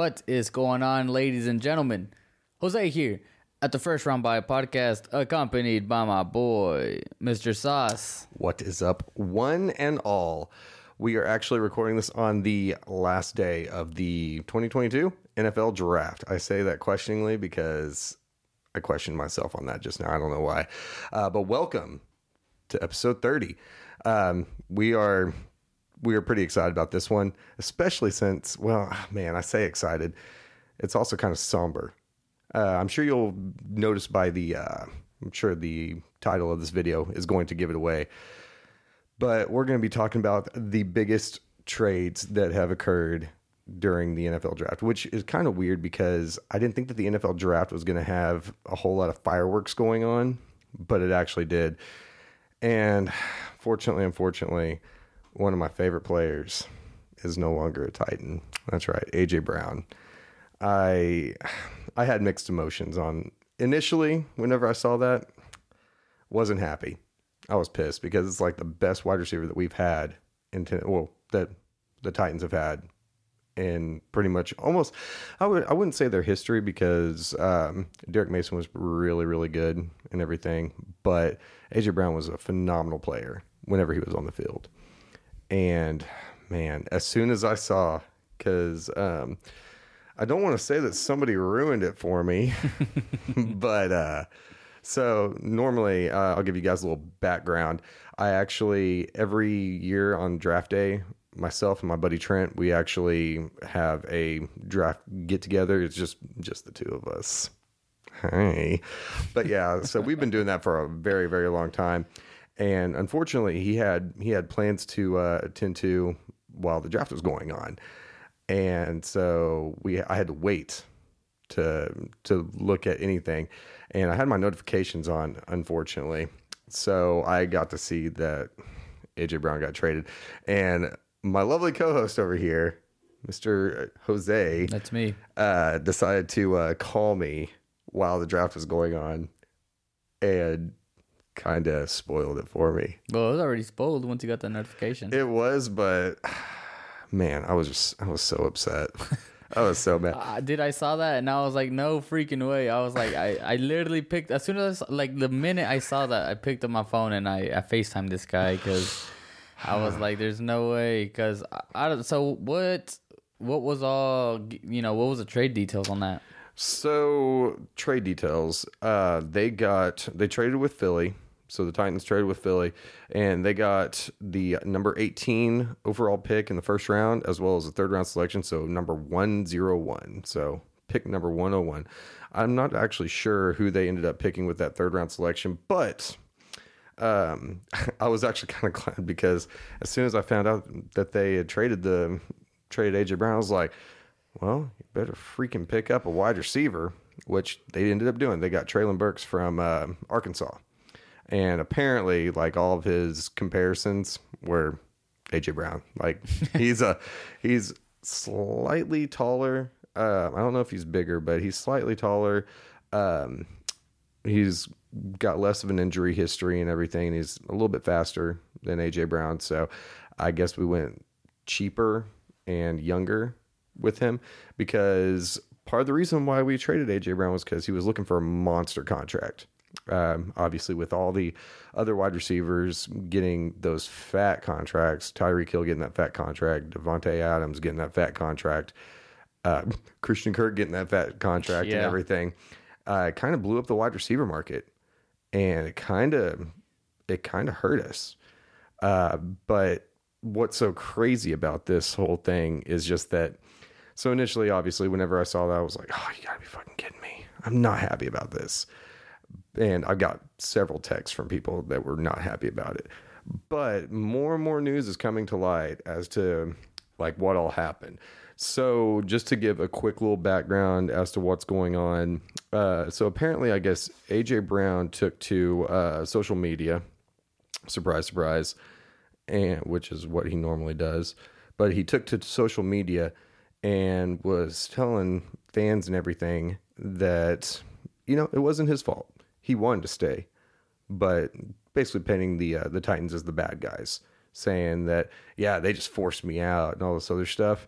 What is going on, ladies and gentlemen? Jose here at the First Round Buy podcast, accompanied by my boy, Mr. Sauce. What is up, one and all? We are actually recording this on the last day of the 2022 NFL draft. I say that questioningly because I questioned myself on that just now. I don't know why. Uh, but welcome to episode 30. Um, we are we are pretty excited about this one, especially since, well, man, I say excited. It's also kind of somber. Uh, I'm sure you'll notice by the, uh, I'm sure the title of this video is going to give it away. But we're going to be talking about the biggest trades that have occurred during the NFL draft, which is kind of weird because I didn't think that the NFL draft was going to have a whole lot of fireworks going on, but it actually did. And fortunately, unfortunately, one of my favorite players is no longer a Titan. That's right, AJ Brown. I I had mixed emotions on initially whenever I saw that. Wasn't happy. I was pissed because it's like the best wide receiver that we've had in ten, well that the Titans have had in pretty much almost I would I wouldn't say their history because um, Derrick Mason was really really good and everything, but AJ Brown was a phenomenal player whenever he was on the field. And man, as soon as I saw, because um, I don't want to say that somebody ruined it for me, but uh, so normally uh, I'll give you guys a little background. I actually every year on draft day, myself and my buddy Trent, we actually have a draft get together. It's just just the two of us. Hey, but yeah, so we've been doing that for a very very long time and unfortunately he had he had plans to uh, attend to while the draft was going on and so we I had to wait to to look at anything and I had my notifications on unfortunately so I got to see that AJ Brown got traded and my lovely co-host over here Mr. Jose That's me. uh, decided to uh, call me while the draft was going on and kind of spoiled it for me. Well, it was already spoiled once you got the notification. It was, but man, I was just I was so upset. I was so mad. Uh, dude, I saw that and I was like, no freaking way. I was like, I, I literally picked, as soon as, like, the minute I saw that, I picked up my phone and I, I FaceTimed this guy because I was like, there's no way. Because I, I don't, so what, what was all, you know, what was the trade details on that? So trade details. Uh, they got they traded with Philly. So the Titans traded with Philly, and they got the number eighteen overall pick in the first round, as well as the third round selection. So number one zero one. So pick number one hundred one. I'm not actually sure who they ended up picking with that third round selection, but um, I was actually kind of glad because as soon as I found out that they had traded the traded AJ Brown, I was like, well, you better freaking pick up a wide receiver, which they ended up doing. They got Treylon Burks from uh, Arkansas, and apparently, like all of his comparisons were AJ Brown. Like he's a he's slightly taller. Uh, I don't know if he's bigger, but he's slightly taller. Um, he's got less of an injury history and everything. He's a little bit faster than AJ Brown, so I guess we went cheaper and younger with him because part of the reason why we traded AJ Brown was because he was looking for a monster contract. Um, obviously, with all the other wide receivers getting those fat contracts, Tyreek Hill getting that fat contract, Davante Adams getting that fat contract, uh, Christian Kirk getting that fat contract, and everything, uh, it kind of blew up the wide receiver market, and it kind of it kind of hurt us. Uh, but what's so crazy about this whole thing is just that. So initially, obviously, whenever I saw that, I was like, "Oh, you gotta be fucking kidding me! I'm not happy about this." And I've got several texts from people that were not happy about it. But more and more news is coming to light as to like what all happened. So just to give a quick little background as to what's going on. Uh, so apparently, I guess AJ Brown took to uh, social media. Surprise, surprise, and which is what he normally does. But he took to social media and was telling fans and everything that you know it wasn't his fault. He wanted to stay, but basically painting the uh, the Titans as the bad guys, saying that yeah they just forced me out and all this other stuff.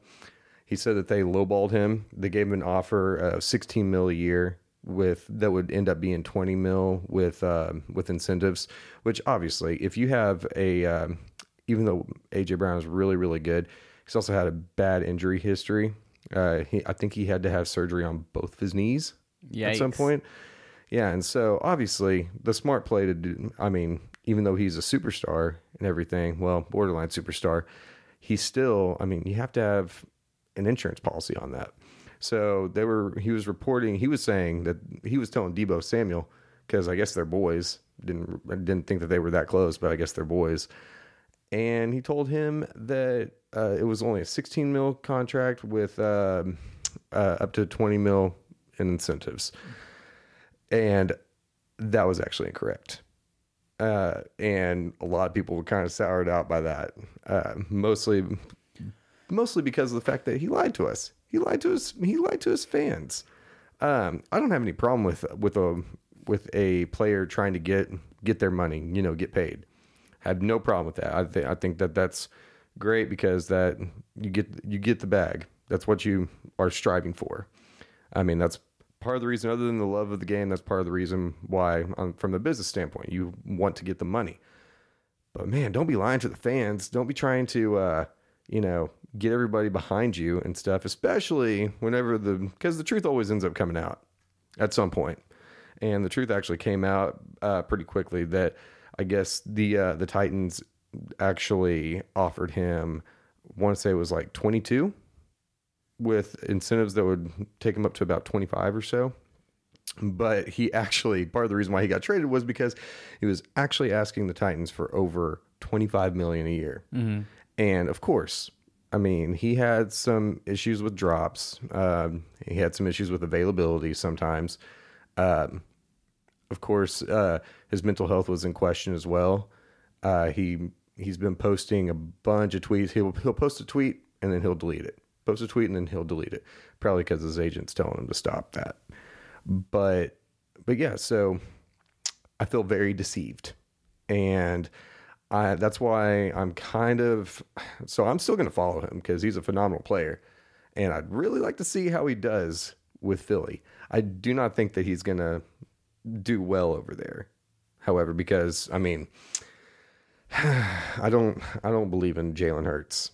He said that they lowballed him. They gave him an offer of 16 mil a year with that would end up being 20 mil with uh, with incentives. Which obviously, if you have a um, even though AJ Brown is really really good, he's also had a bad injury history. Uh, he, I think he had to have surgery on both of his knees at some point. Yeah, and so obviously the smart play to do. I mean, even though he's a superstar and everything, well, borderline superstar, he's still. I mean, you have to have an insurance policy on that. So they were. He was reporting. He was saying that he was telling Deebo Samuel because I guess they're boys. Didn't didn't think that they were that close, but I guess they're boys. And he told him that uh, it was only a 16 mil contract with um uh, up to 20 mil in incentives and that was actually incorrect. Uh, and a lot of people were kind of soured out by that, uh, mostly, mostly because of the fact that he lied to us. He lied to us. He lied to his fans. Um, I don't have any problem with with a with a player trying to get get their money, you know, get paid. I have no problem with that. I think I think that that's great because that you get you get the bag. That's what you are striving for. I mean, that's part of the reason, other than the love of the game, that's part of the reason why, um, from the business standpoint, you want to get the money. But man, don't be lying to the fans. Don't be trying to, uh, you know, get everybody behind you and stuff, especially whenever the, because the truth always ends up coming out at some point. And the truth actually came out uh, pretty quickly that I guess the uh, the Titans actually offered him, I want to say it was like 22 with incentives that would take him up to about 25 or so. But he actually, part of the reason why he got traded was because he was actually asking the Titans for over 25 million a year. And of course, I mean, he had some issues with drops. Um, he had some issues with availability sometimes. Um, of course, uh, his mental health was in question as well. Uh, he he's been posting a bunch of tweets. He'll he'll post a tweet and then he'll delete it. Post a tweet and then he'll delete it. Probably because his agent's telling him to stop that. But but yeah, so I feel very deceived, and I that's why I'm kind of so I'm still going to follow him because he's a phenomenal player, and I'd really like to see how he does with Philly. I do not think that he's going to do well over there. However, because I mean, I don't I don't believe in Jalen Hurts,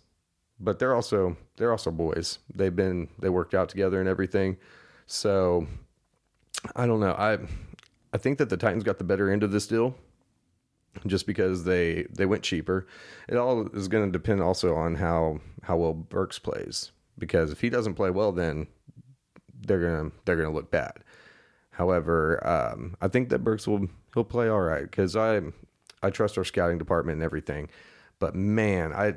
but they're also they're also boys. They've been they worked out together and everything, so I don't know. I I think that the Titans got the better end of this deal, just because they they went cheaper. It all is going to depend also on how how well Burks plays, because if he doesn't play well, then they're gonna they're gonna look bad. However, um, I think that Burks will he'll play all right because I I trust our scouting department and everything. But man, I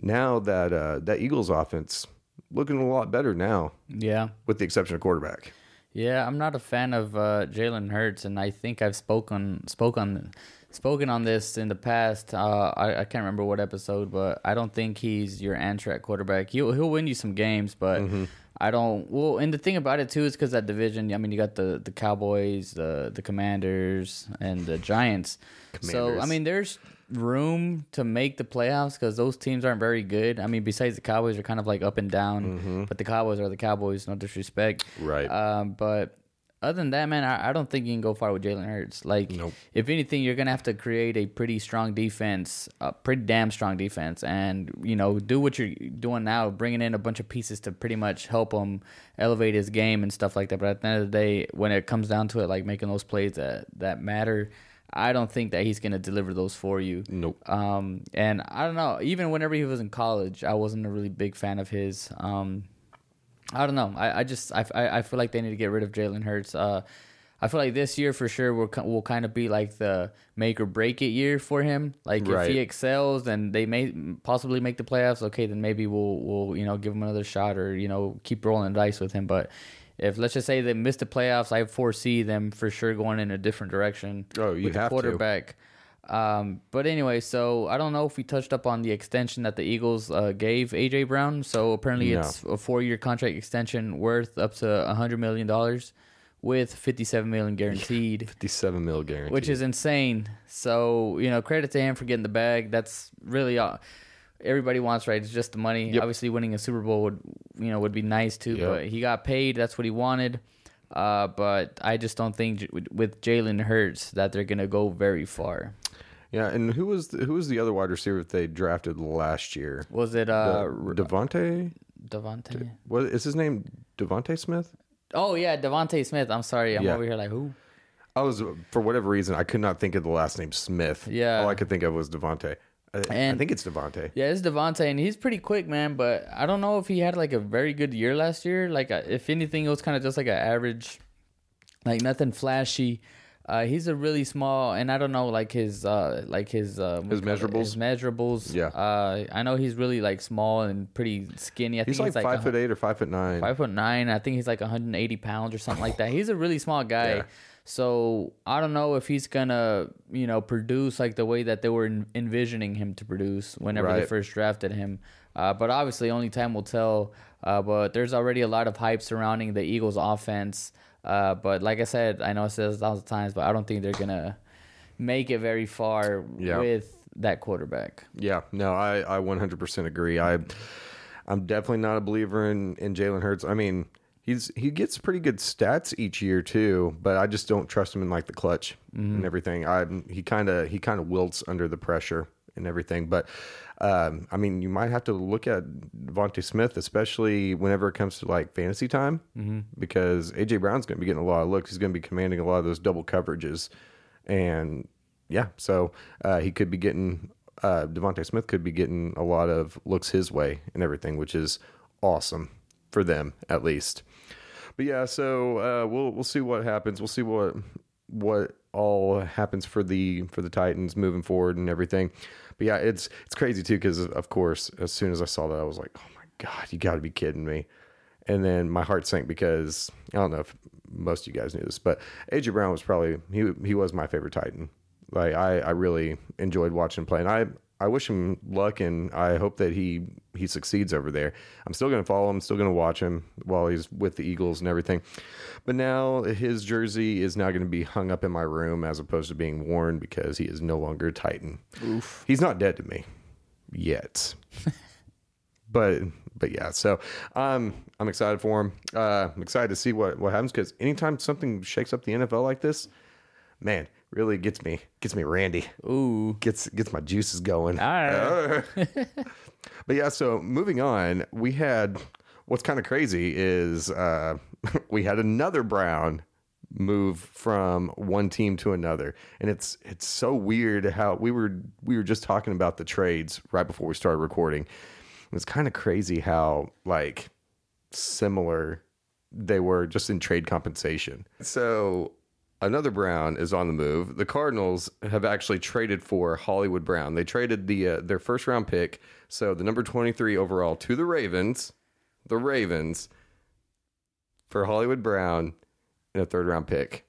now that uh, that Eagles offense looking a lot better now, Yeah. with the exception of quarterback. Yeah, I'm not a fan of uh, Jalen Hurts, and I think I've spoken spoke on spoken on this in the past. Uh, I, I can't remember what episode, but I don't think he's your answer at quarterback. He'll he'll win you some games, but I don't. Well, and the thing about it too is because that division. I mean, you got the the Cowboys, the the Commanders, and the Giants. So I mean, there's room to make the playoffs because those teams aren't very good. I mean, besides the Cowboys are kind of like up and down, but the Cowboys are the Cowboys. No disrespect, Right. um, but other than that, man, I, I don't think you can go far with Jalen Hurts. Like, Nope. if anything, you're gonna have to create a pretty strong defense, a pretty damn strong defense, and you know, do what you're doing now, bringing in a bunch of pieces to pretty much help him elevate his game and stuff like that. But at the end of the day, when it comes down to it, like making those plays that that matter. I don't think that he's gonna deliver those for you. Nope. Um, and I don't know. Even whenever he was in college, I wasn't a really big fan of his. Um, I don't know. I, I just I, I I feel like they need to get rid of Jalen Hurts. Uh, I feel like this year for sure will will kind of be like the make or break it year for him. Like if he excels and they may possibly make the playoffs, okay, then maybe we'll we'll you know give him another shot or you know keep rolling the dice with him. But if let's just say they miss the playoffs, I foresee them for sure going in a different direction. Oh, you with the have to. quarterback. Um, but anyway, so I don't know if we touched up on the extension that the Eagles uh, gave AJ Brown. So apparently, No. it's a four-year contract extension worth up to a hundred million dollars, with fifty-seven million guaranteed, 57 mil guarantee. which is insane. So you know, credit to him for getting the bag. That's really all. Everybody wants, right? It's just the money. Yep. Obviously, winning a Super Bowl would you know would be nice too. Yep. But he got paid. That's what he wanted. Uh, but I just don't think with- Jalen Hurts that they're gonna go very far. Yeah, and who was the, who was the other wide receiver that they drafted last year? Was it uh Devonte. Devontae? What is his name? DeVonta Smith? Oh yeah, DeVonta Smith. I'm sorry, I'm Yeah. over here like who? I was for whatever reason I could not think of the last name Smith. Yeah. all I could think of was Devontae. I, I think it's Devontae. Yeah, it's Devontae, and he's pretty quick, man. But I don't know if he had like a very good year last year. Like, uh, if anything, it was kind of just like an average, like nothing flashy. Uh, he's a really small, and I don't know, like his, uh, like his, uh, His do you call it? measurables? His measurables. Yeah. Uh, I know he's really like small and pretty skinny. I He's think like, he's like five foot eight or five foot nine. five foot nine. I think he's like 180 pounds or something like that. He's a really small guy. Yeah. So I don't know if he's gonna, you know, produce like the way that they were en- envisioning him to produce whenever they first drafted him. Uh, but obviously, only time will tell. Uh, but there's already a lot of hype surrounding the Eagles' offense. Uh, but like I said, I know I said this a thousand times, but I don't think they're gonna make it very far Yeah. with that quarterback. Yeah, no, I, I 100% agree. I, I'm definitely not a believer in, in Jalen Hurts. I mean, he's he gets pretty good stats each year too, but I just don't trust him in like the clutch and everything. I he kind of he kind of wilts under the pressure and everything. But um, I mean, you might have to look at DeVonta Smith, especially whenever it comes to like fantasy time, because AJ Brown's going to be getting a lot of looks. He's going to be commanding a lot of those double coverages, and yeah, so uh, he could be getting uh, DeVonta Smith could be getting a lot of looks his way and everything, which is awesome for them at least. But yeah, so uh, we'll we'll see what happens. We'll see what what all happens for the for the Titans moving forward and everything. But yeah, it's it's crazy too because of course as soon as I saw that I was like, oh my god, you got to be kidding me. And then my heart sank because I don't know if most of you guys knew this, but AJ Brown was probably he he was my favorite Titan. Like I, I really enjoyed watching him play, and I, I wish him luck, and I hope that he he succeeds over there. I'm still going to follow him, still going to watch him while he's with the Eagles and everything. But now his jersey is now going to be hung up in my room as opposed to being worn because he is no longer a Titan. Oof. He's not dead to me yet. but but yeah, so um, I'm excited for him. Uh, I'm excited to see what what happens because anytime something shakes up the NFL like this, man, really gets me gets me randy. Ooh. Gets gets my juices going. All right. but yeah, so moving on, we had what's kind of crazy is uh, we had another Brown move from one team to another, and it's it's so weird how we were we were just talking about the trades right before we started recording. It's kind of crazy how like similar they were just in trade compensation. So another Brown is on the move. The Cardinals have actually traded for Hollywood Brown. They traded the uh, their first round pick, so the number 23 overall to the Ravens, the Ravens for Hollywood Brown and a third round pick,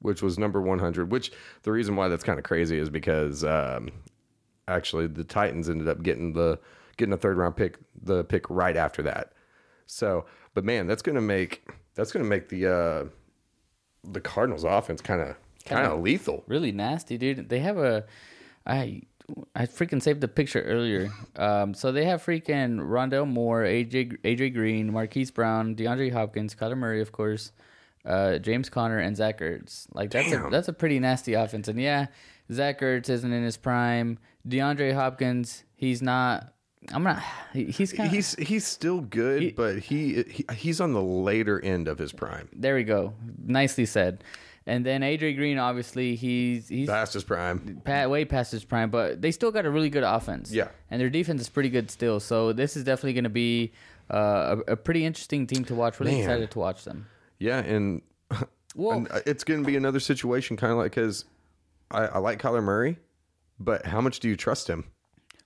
which was number 100, which the reason why that's kind of crazy is because um, actually the Titans ended up getting the getting a third round pick the pick right after that. So, but man, that's going to make that's going to make the uh the Cardinals offense kind of kind of lethal. really nasty, dude. They have a, I, I freaking saved the picture earlier. Um, so they have freaking Rondale Moore, AJ AJ Green, Marquise Brown, DeAndre Hopkins, Kyler Murray, of course, uh, James Conner, and Zach Ertz. Like that's a that's a pretty nasty offense. And yeah, Zach Ertz isn't in his prime. DeAndre Hopkins, he's not. I'm not. he- He's kind of. He's he's still good, but he, he he's on the later end of his prime. There we go. Nicely said. And then AJ Green, obviously, he's he's Past his prime. pa- way past his prime, but they still got a really good offense. Yeah. and their defense is pretty good still. So this is definitely going to be uh, a, a pretty interesting team to watch. Really Man. excited to watch them. Yeah, and, Well, and it's going to be another situation, kind of like because I, I like Kyler Murray, but how much do you trust him?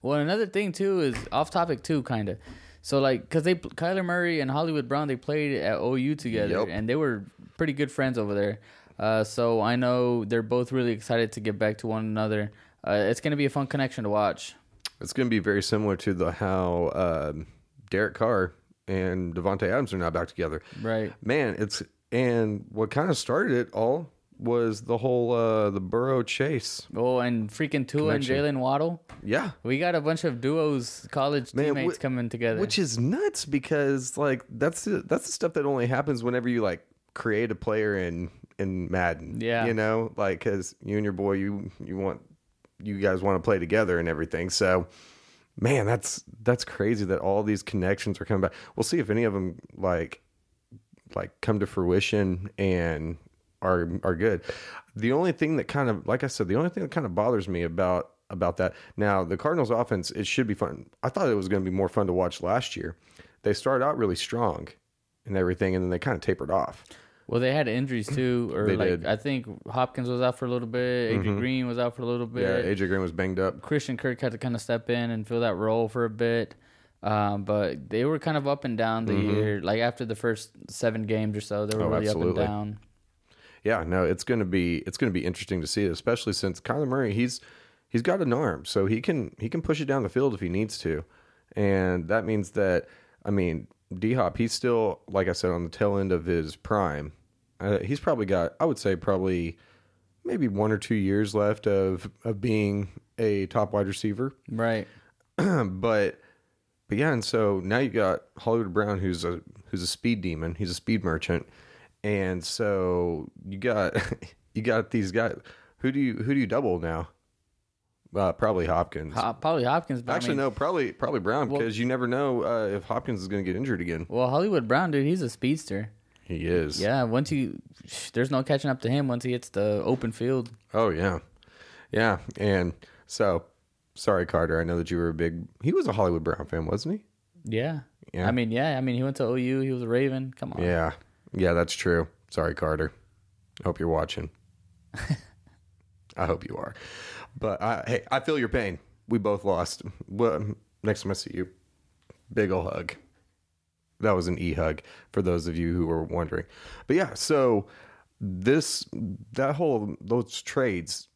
Well, another thing too is off topic too, kind of. So like, because they Kyler Murray and Hollywood Brown, they played at OU together, Yep. and they were pretty good friends over there. Uh, so I know they're both really excited to get back to one another. Uh, it's going to be a fun connection to watch. It's going to be very similar to the how um, Derek Carr and Davante Adams are now back together. Right. Man, it's and what kind of started it all was the whole uh the Burrow Chase. Oh, and freaking Tua and Jaylen Waddle. Yeah. We got a bunch of duos, college Man, teammates wh- coming together. Which is nuts because like that's the, that's the stuff that only happens whenever you like create a player in in Madden. Yeah. you know, like because you and your boy you you want you guys want to play together and everything. So, man, that's that's crazy that all these connections are coming back. We'll see if any of them like like come to fruition and are are good. The only thing that kind of like I said, the only thing that kind of bothers me about about that now the Cardinals offense it should be fun. I thought it was going to be more fun to watch last year. They started out really strong and everything, and then they kind of tapered off. well, they had injuries too, or They like did. Mm-hmm. I think Hopkins was out for a little bit. Adrian Green was out for a little bit. Yeah, AJ Green was banged up. Christian Kirk had to kind of step in and fill that role for a bit. Um, but they were kind of up and down the year. Like after the first seven games or so, they were Mm-hmm. Oh, really absolutely. up and down. Yeah, no, it's gonna be it's gonna be interesting to see, especially since Kyler Murray he's he's got an arm, so he can he can push it down the field if he needs to, and that means that I mean D Hop he's still like I said on the tail end of his prime. Uh, he's probably got I would say probably maybe one or two years left of of being a top wide receiver, Right. but but yeah, and so now you got Hollywood Brown, who's a who's a speed demon. He's a speed merchant, and so you got you got these guys. Who do you who do you double now? Uh, probably Hopkins. Ho- probably Hopkins. But Actually, I mean, no, probably probably Brown because you never know uh, if Hopkins is going to get injured again. Well, Hollywood Brown, dude, he's a speedster. He is. Yeah, once you, there's no catching up to him once he hits the open field. Oh yeah, yeah. And so, sorry, Carter. I know that you were a big. He was a Hollywood Brown fan, wasn't he? Yeah. Yeah. I mean, yeah. I mean, he went to OU. He was a Raven. Come on. Yeah, yeah, that's true. Sorry, Carter. Hope you're watching. I hope you are. But I, hey, I feel your pain. We both lost. Well, next time I see you, big ol' hug. That was an e hug for those of you who were wondering. But yeah, so this that whole those trades,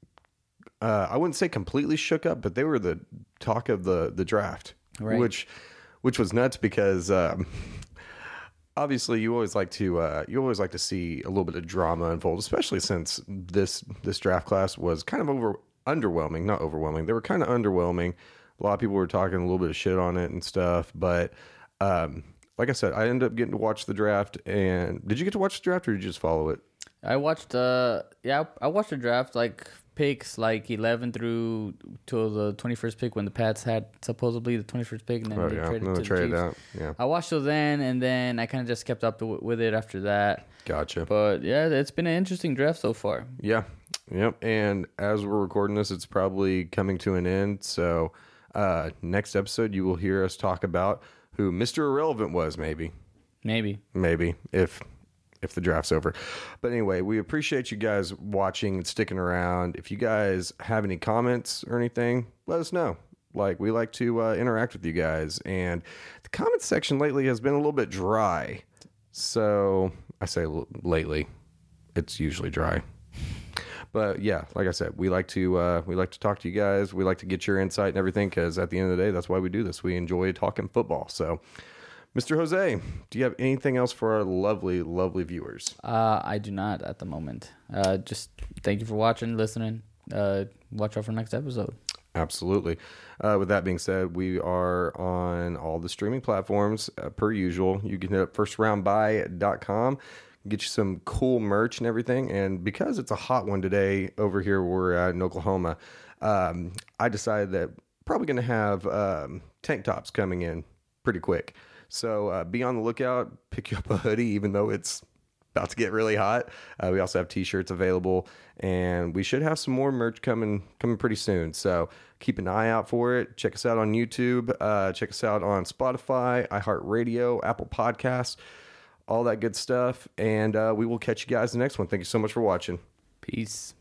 uh, I wouldn't say completely shook up, but they were the talk of the the draft, Right. which which was nuts because. Um, obviously you always like to uh, you always like to see a little bit of drama unfold, especially since this this draft class was kind of over underwhelming, not overwhelming. They were kind of underwhelming. A lot of people were talking a little bit of shit on it and stuff, but um, like I said, I ended up getting to watch the draft. And did you get to watch the draft, or did you just follow it? I watched. Uh, yeah, I watched the draft like picks like 11 through till the 21st pick when the Pats had supposedly the 21st pick and then Oh they yeah, traded no, to the traded Chiefs. out. Yeah, I watched till then, and then I kind of just kept up with it after that. gotcha. But yeah, it's been an interesting draft so far. Yeah. Yep. And as we're recording this, it's probably coming to an end. So uh, next episode, you will hear us talk about who Mr. Irrelevant was, maybe. Maybe. maybe if if the draft's over. But anyway, we appreciate you guys watching and sticking around. If you guys have any comments or anything, let us know. Like we like to uh, interact with you guys, and the comment section lately has been a little bit dry. So I say l- lately, it's usually dry. But yeah, like I said, we like to uh, we like to talk to you guys. We like to get your insight and everything because at the end of the day, that's why we do this. We enjoy talking football. So, Mr. Jose, do you have anything else for our lovely, lovely viewers? Uh, I do not at the moment. Uh, just thank you for watching, listening. Uh, watch out for next episode. Absolutely. Uh, with that being said, we are on all the streaming platforms uh, per usual. You can hit up firstroundbuy.com, get you some cool merch and everything. And because it's a hot one today over here, we're at in Oklahoma, um, I decided that probably going to have um, tank tops coming in pretty quick. So uh, be on the lookout, pick you up a hoodie, even though it's about to get really hot. Uh, we also have t-shirts available, and we should have some more merch coming coming pretty soon. So keep an eye out for it. Check us out on YouTube. Uh, check us out on Spotify, iHeartRadio, Apple Podcasts, all that good stuff. And uh, we will catch you guys the next one. Thank you so much for watching. Peace.